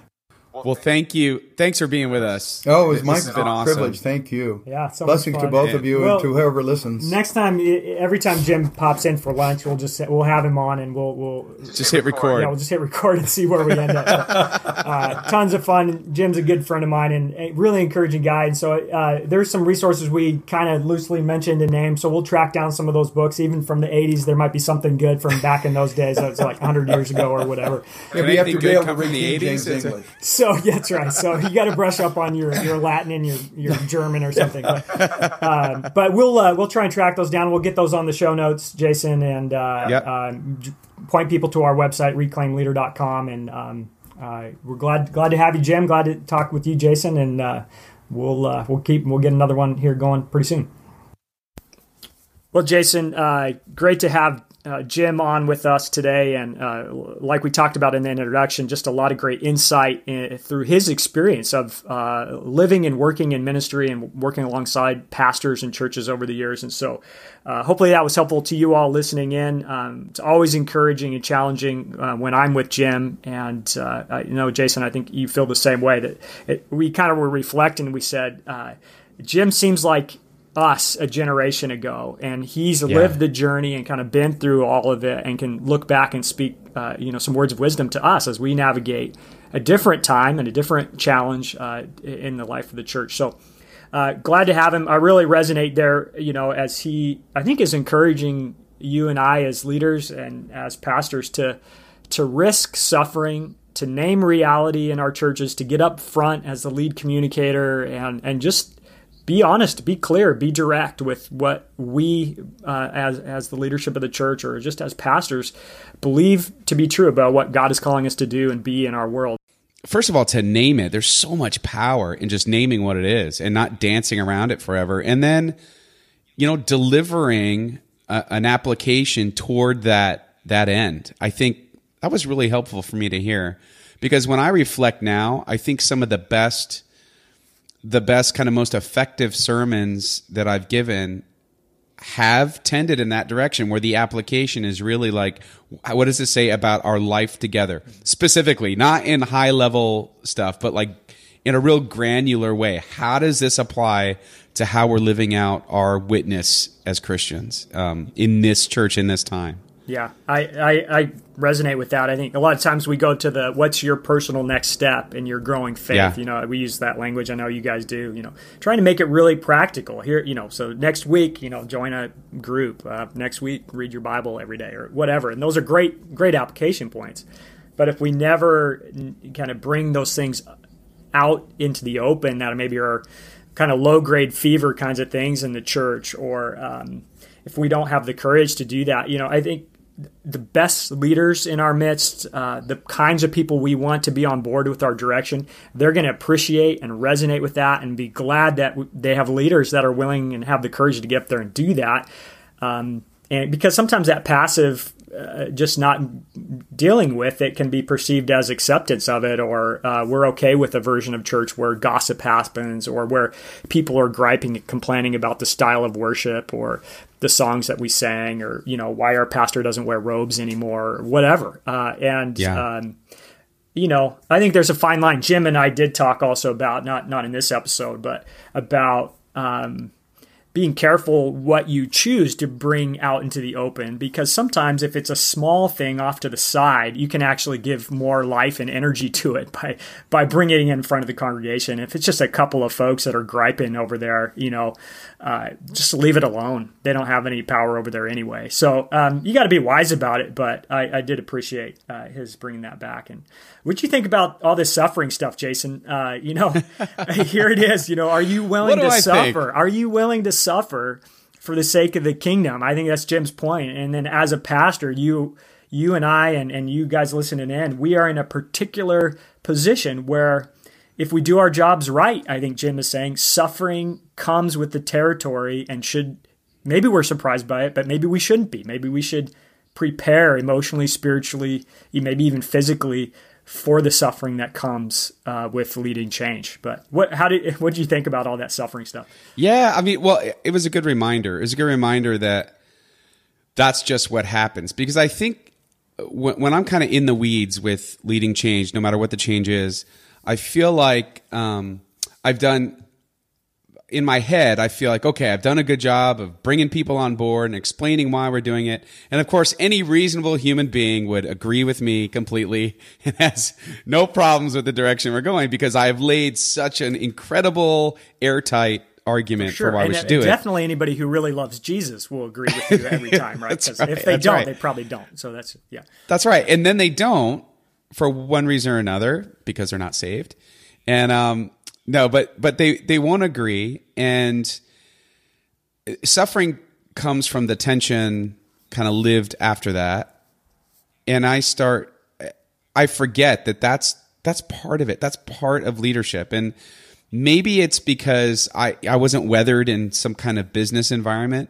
Well, thank you. Thanks for being with us. Oh, it was my privilege. Awesome. Thank you. Yeah, so blessings to both of you well, and to whoever listens. Next time, every time Jim pops in for lunch, we'll just we'll have him on and we'll we'll just hit record. Yeah, we'll just hit record and see where we end up. uh, tons of fun. Jim's a good friend of mine and a really encouraging guy. And so uh, there's some resources we kind of loosely mentioned and named. So we'll track down some of those books, even from the '80s. There might be something good from back in those days. So it's like 100 years ago or whatever. Yeah, we have to be able to read the '80s. English. So yeah, that's right. So you got to brush up on your, your Latin and your, your German or something. But, um, but we'll uh, we'll try and track those down. We'll get those on the show notes, Jason, and uh, yep. uh, point people to our website reclaimedleader.com. And um, uh, we're glad glad to have you, Jim. Glad to talk with you, Jason. And uh, we'll uh, we'll keep we'll get another one here going pretty soon. Well, Jason, great to have uh, Jim on with us today, and uh, like we talked about in the introduction, just a lot of great insight in, through his experience of uh, living and working in ministry and working alongside pastors and churches over the years. And so, uh, hopefully, that was helpful to you all listening in. Um, it's always encouraging and challenging uh, when I'm with Jim, and uh, I, you know, Jason, I think you feel the same way. That it, we kind of were reflecting. We said. Jim seems like us a generation ago, and he's yeah. lived the journey and kind of been through all of it, and can look back and speak, uh, you know, some words of wisdom to us as we navigate a different time and a different challenge uh, in the life of the church. So. Uh, glad to have him. I really resonate there, you know, as he, I think, is encouraging you and I as leaders and as pastors to to risk suffering, to name reality in our churches, to get up front as the lead communicator, and and just be honest, be clear, be direct with what we, uh, as as the leadership of the church or just as pastors, believe to be true about what God is calling us to do and be in our world. First of all, to name it, there's so much power in just naming what it is and not dancing around it forever. And then, you know, delivering a, an application toward that that end. I think that was really helpful for me to hear because when I reflect now, I think some of the best the best kind of most effective sermons that I've given have tended in that direction where the application is really like what does it say about our life together? Specifically not in high level stuff but like in a real granular way. How does this apply to how we're living out our witness as christians um, in this church in this time yeah, I, I, I, resonate with that. I think a lot of times we go to the what's your personal next step in your growing faith. Yeah. You know, we use that language. I know you guys do. You know, trying to make it really practical here. You know, so next week, you know, join a group. Uh, next week, read your Bible every day or whatever. And those are great, great application points. But if we never kind of bring those things out into the open, that maybe are kind of low grade fever kinds of things in the church, or um, if we don't have the courage to do that, you know, I think the best leaders in our midst, uh, the kinds of people we want to be on board with our direction, they're going to appreciate and resonate with that and be glad that they have leaders that are willing and have the courage to get up there and do that. Um, and because sometimes that passive uh, just not dealing with it can be perceived as acceptance of it, or uh, we're okay with a version of church where gossip happens, or where people are griping and complaining about the style of worship, or the songs that we sang, or you know why our pastor doesn't wear robes anymore, or whatever. Uh, and yeah. um, you know, I think there's a fine line. Jim and I did talk also about not not in this episode, but about um, being careful what you choose to bring out into the open because sometimes if it's a small thing off to the side you can actually give more life and energy to it by by bringing it in front of the congregation if it's just a couple of folks that are griping over there you know uh, just leave it alone they don't have any power over there anyway so um, you got to be wise about it but I, I did appreciate uh, his bringing that back and what do you think about all this suffering stuff jason uh, you know here it is you know are you willing to I suffer think? are you willing to suffer for the sake of the kingdom? I think that's Jim's point. And then as a pastor, you you and I and, and you guys listening in, we are in a particular position where if we do our jobs right, I think Jim is saying suffering comes with the territory and should maybe we're surprised by it, but maybe we shouldn't be. Maybe we should prepare emotionally, spiritually, maybe even physically for the suffering that comes uh, with leading change. But what how did what did you think about all that suffering stuff? Yeah, I mean, well, it, was a good reminder. It was a good reminder that that's just what happens because I think when I'm kind of in the weeds with leading change, no matter what the change is, I feel like um, I've done in my head, I feel like, okay, I've done a good job of bringing people on board and explaining why we're doing it. And of course, any reasonable human being would agree with me completely and has no problems with the direction we're going because I have laid such an incredible, airtight argument for why and we should do it. Definitely anybody who really loves Jesus will agree with you every time, right? Because right, if they don't, right. they probably don't. So that's yeah. That's right. And then they don't for one reason or another because they're not saved. And um no, but but they they won't agree and suffering comes from the tension kind of lived after that. And I start I forget that that's that's part of it. That's part of leadership. And maybe it's because I I wasn't weathered in some kind of business environment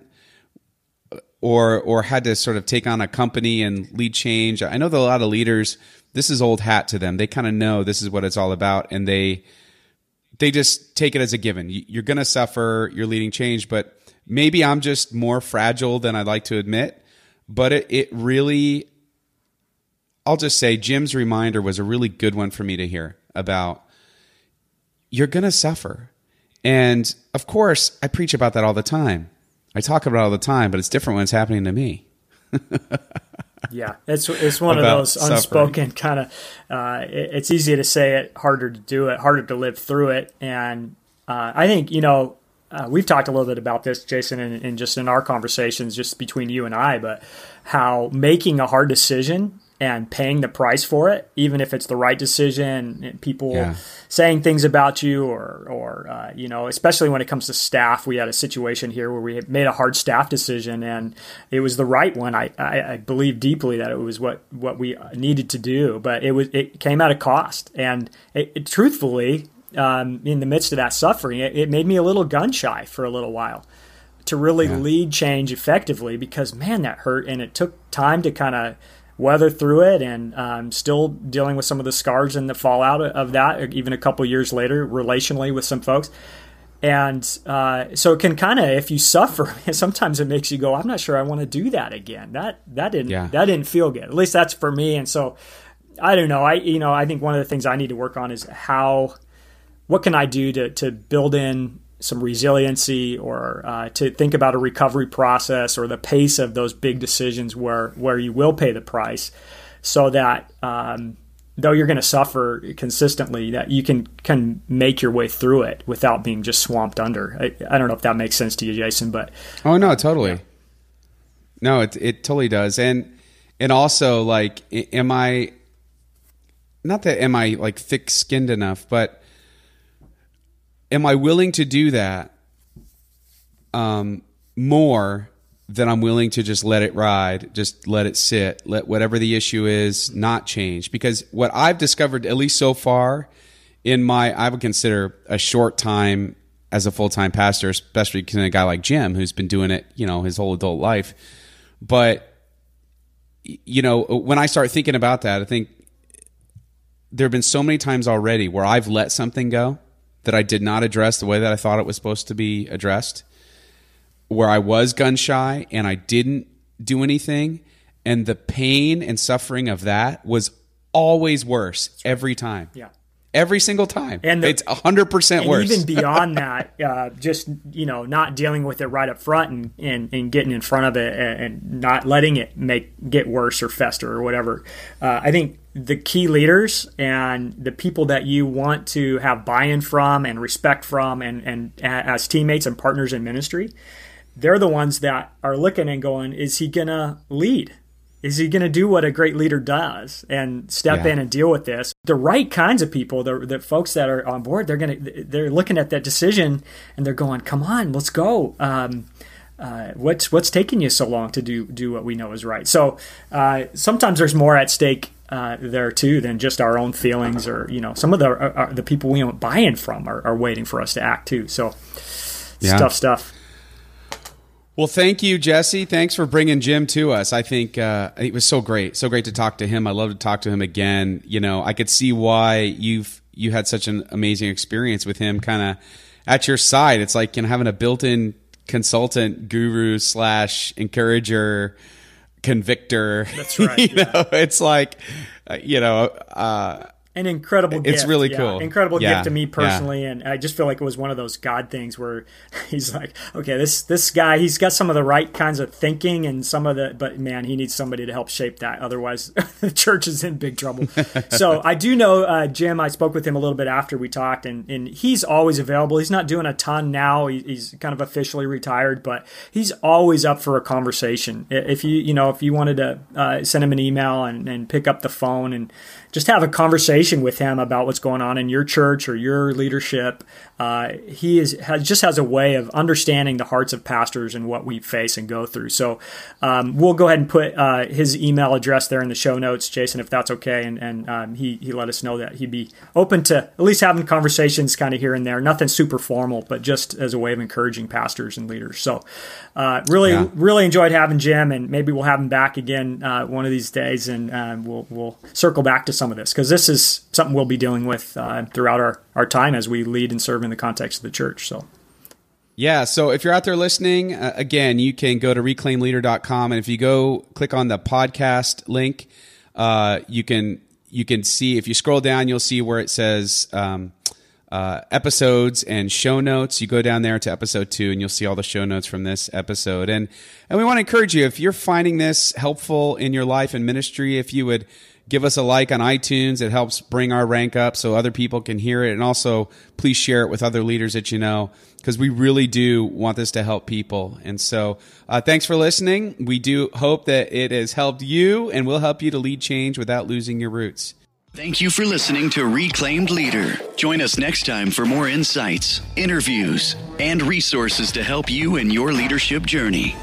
or or had to sort of take on a company and lead change. I know that a lot of leaders, this is old hat to them. They kind of know this is what it's all about, and they they just take it as a given. You- You're going to suffer. You're leading change, but maybe I'm just more fragile than I'd like to admit. But it, it really, I'll just say, Jim's reminder was a really good one for me to hear about. You're going to suffer, and of course, I preach about that all the time. I talk about it all the time, but it's different when it's happening to me. Yeah, it's it's one of those unspoken kind of. Uh, it, it's easy to say it, harder to do it, harder to live through it, and uh, I think you know uh, we've talked a little bit about this, Jason, and, and just in our conversations, just between you and I, but how making a hard decision and paying the price for it, even if it's the right decision, and people Yeah. saying things about you, or or uh, you know, especially when it comes to staff, we had a situation here where we had made a hard staff decision, and it was the right one. I, I, I believe deeply that it was what what we needed to do, but it was it came at a cost, and it, it, truthfully, um, in the midst of that suffering, it, it made me a little gun shy for a little while to really lead change effectively because man that hurt and it took time to kind of weather through it and um, still dealing with some of the scars and the fallout of that even a couple years later relationally with some folks. And uh, so it can kind of if you suffer sometimes it makes you go i'm not sure i want to do that again. That that didn't Yeah. that didn't feel good. At least that's for me. And so i don't know. I you know i think one of the things i need to work on is how what can I do to, to build in some resiliency or uh, to think about a recovery process or the pace of those big decisions where, where you will pay the price so that um, though you're going to suffer consistently that you can can make your way through it without being just swamped under I, I don't know if that makes sense to you Jason but Oh no, totally. No, it it totally does, and and also like, am I? Not that am I like thick skinned enough, but am I willing to do that? Um, more than I'm willing to just let it ride, just let it sit, let whatever the issue is not change. Because what I've discovered, at least so far, in my I would consider a short time as a full time pastor, especially a guy like Jim who's been doing it, you know, his whole adult life. But you know, when I start thinking about that, I think there have been so many times already where I've let something go that I did not address the way that I thought it was supposed to be addressed, where I was gun shy and I didn't do anything, and the pain and suffering of that was always worse every time. yeah every single time. And the, it's hundred percent worse. Even beyond that, uh, just you know, not dealing with it right up front and, and, and getting in front of it and, and, not letting it make get worse or fester or whatever. Uh, I think the key leaders and the people that you want to have buy-in from and respect from and, and as teammates and partners in ministry they're the ones that are looking and going is he gonna lead? Is he going to do what a great leader does and step yeah. in and deal with this? The right kinds of people the, the folks that are on board they're going to they're looking at that decision and they're going come on let's go. Um, uh, what's what's taking you so long to do do what we know is right? So uh, sometimes there's more at stake uh, there too than just our own feelings or you know some of the uh, uh, the people we aren't buy in from are, are, waiting for us to act too so yeah. tough stuff well, thank you, Jesse. Thanks for bringing Jim to us. I think uh, it was so great, so great to talk to him. I love to talk to him again. You know, I could see why you've you had such an amazing experience with him, kind of at your side. It's like you know having a built-in consultant, guru slash encourager, convictor. That's right. you yeah. know, it's like uh, you know. Uh, an incredible gift. It's really yeah. cool. Incredible yeah. gift to me personally. Yeah. And I just feel like it was one of those God things where he's like, okay, this, this guy, he's got some of the right kinds of thinking and some of the, but man, he needs somebody to help shape that. Otherwise the church is in big trouble. so I do know, uh, Jim, I spoke with him a little bit after we talked and, and he's always available. He's not doing a ton now. He, he's kind of officially retired, but he's always up for a conversation. If you, you know, if you wanted to uh, send him an email and, and pick up the phone and, just have a conversation with him about what's going on in your church or your leadership. Uh, he is has, just has a way of understanding the hearts of pastors and what we face and go through. So um, we'll go ahead and put uh, his email address there in the show notes, Jason, if that's okay. And, and um, he he let us know that he'd be open to at least having conversations kind of here and there, nothing super formal, but just as a way of encouraging pastors and leaders. So uh, really yeah. really enjoyed having Jim, and maybe we'll have him back again uh, one of these days, and uh, we'll we'll circle back to some of this because this is something we'll be dealing with uh, throughout our, our time as we lead and serve in the context of the church. So. Yeah, so if you're out there listening, uh, again, you can go to reclaimedleader.com and if you go click on the podcast link, uh, you can you can see if you scroll down, you'll see where it says um, uh, episodes and show notes. You go down there to episode two, and you'll see all the show notes from this episode. And and we want to encourage you if you're finding this helpful in your life and ministry, if you would give us a like on iTunes. It helps bring our rank up so other people can hear it. And also, please share it with other leaders that you know because we really do want this to help people. And so, uh, thanks for listening. We do hope that it has helped you and will help you to lead change without losing your roots. Thank you for listening to Reclaimed Leader. Join us next time for more insights, interviews, and resources to help you in your leadership journey.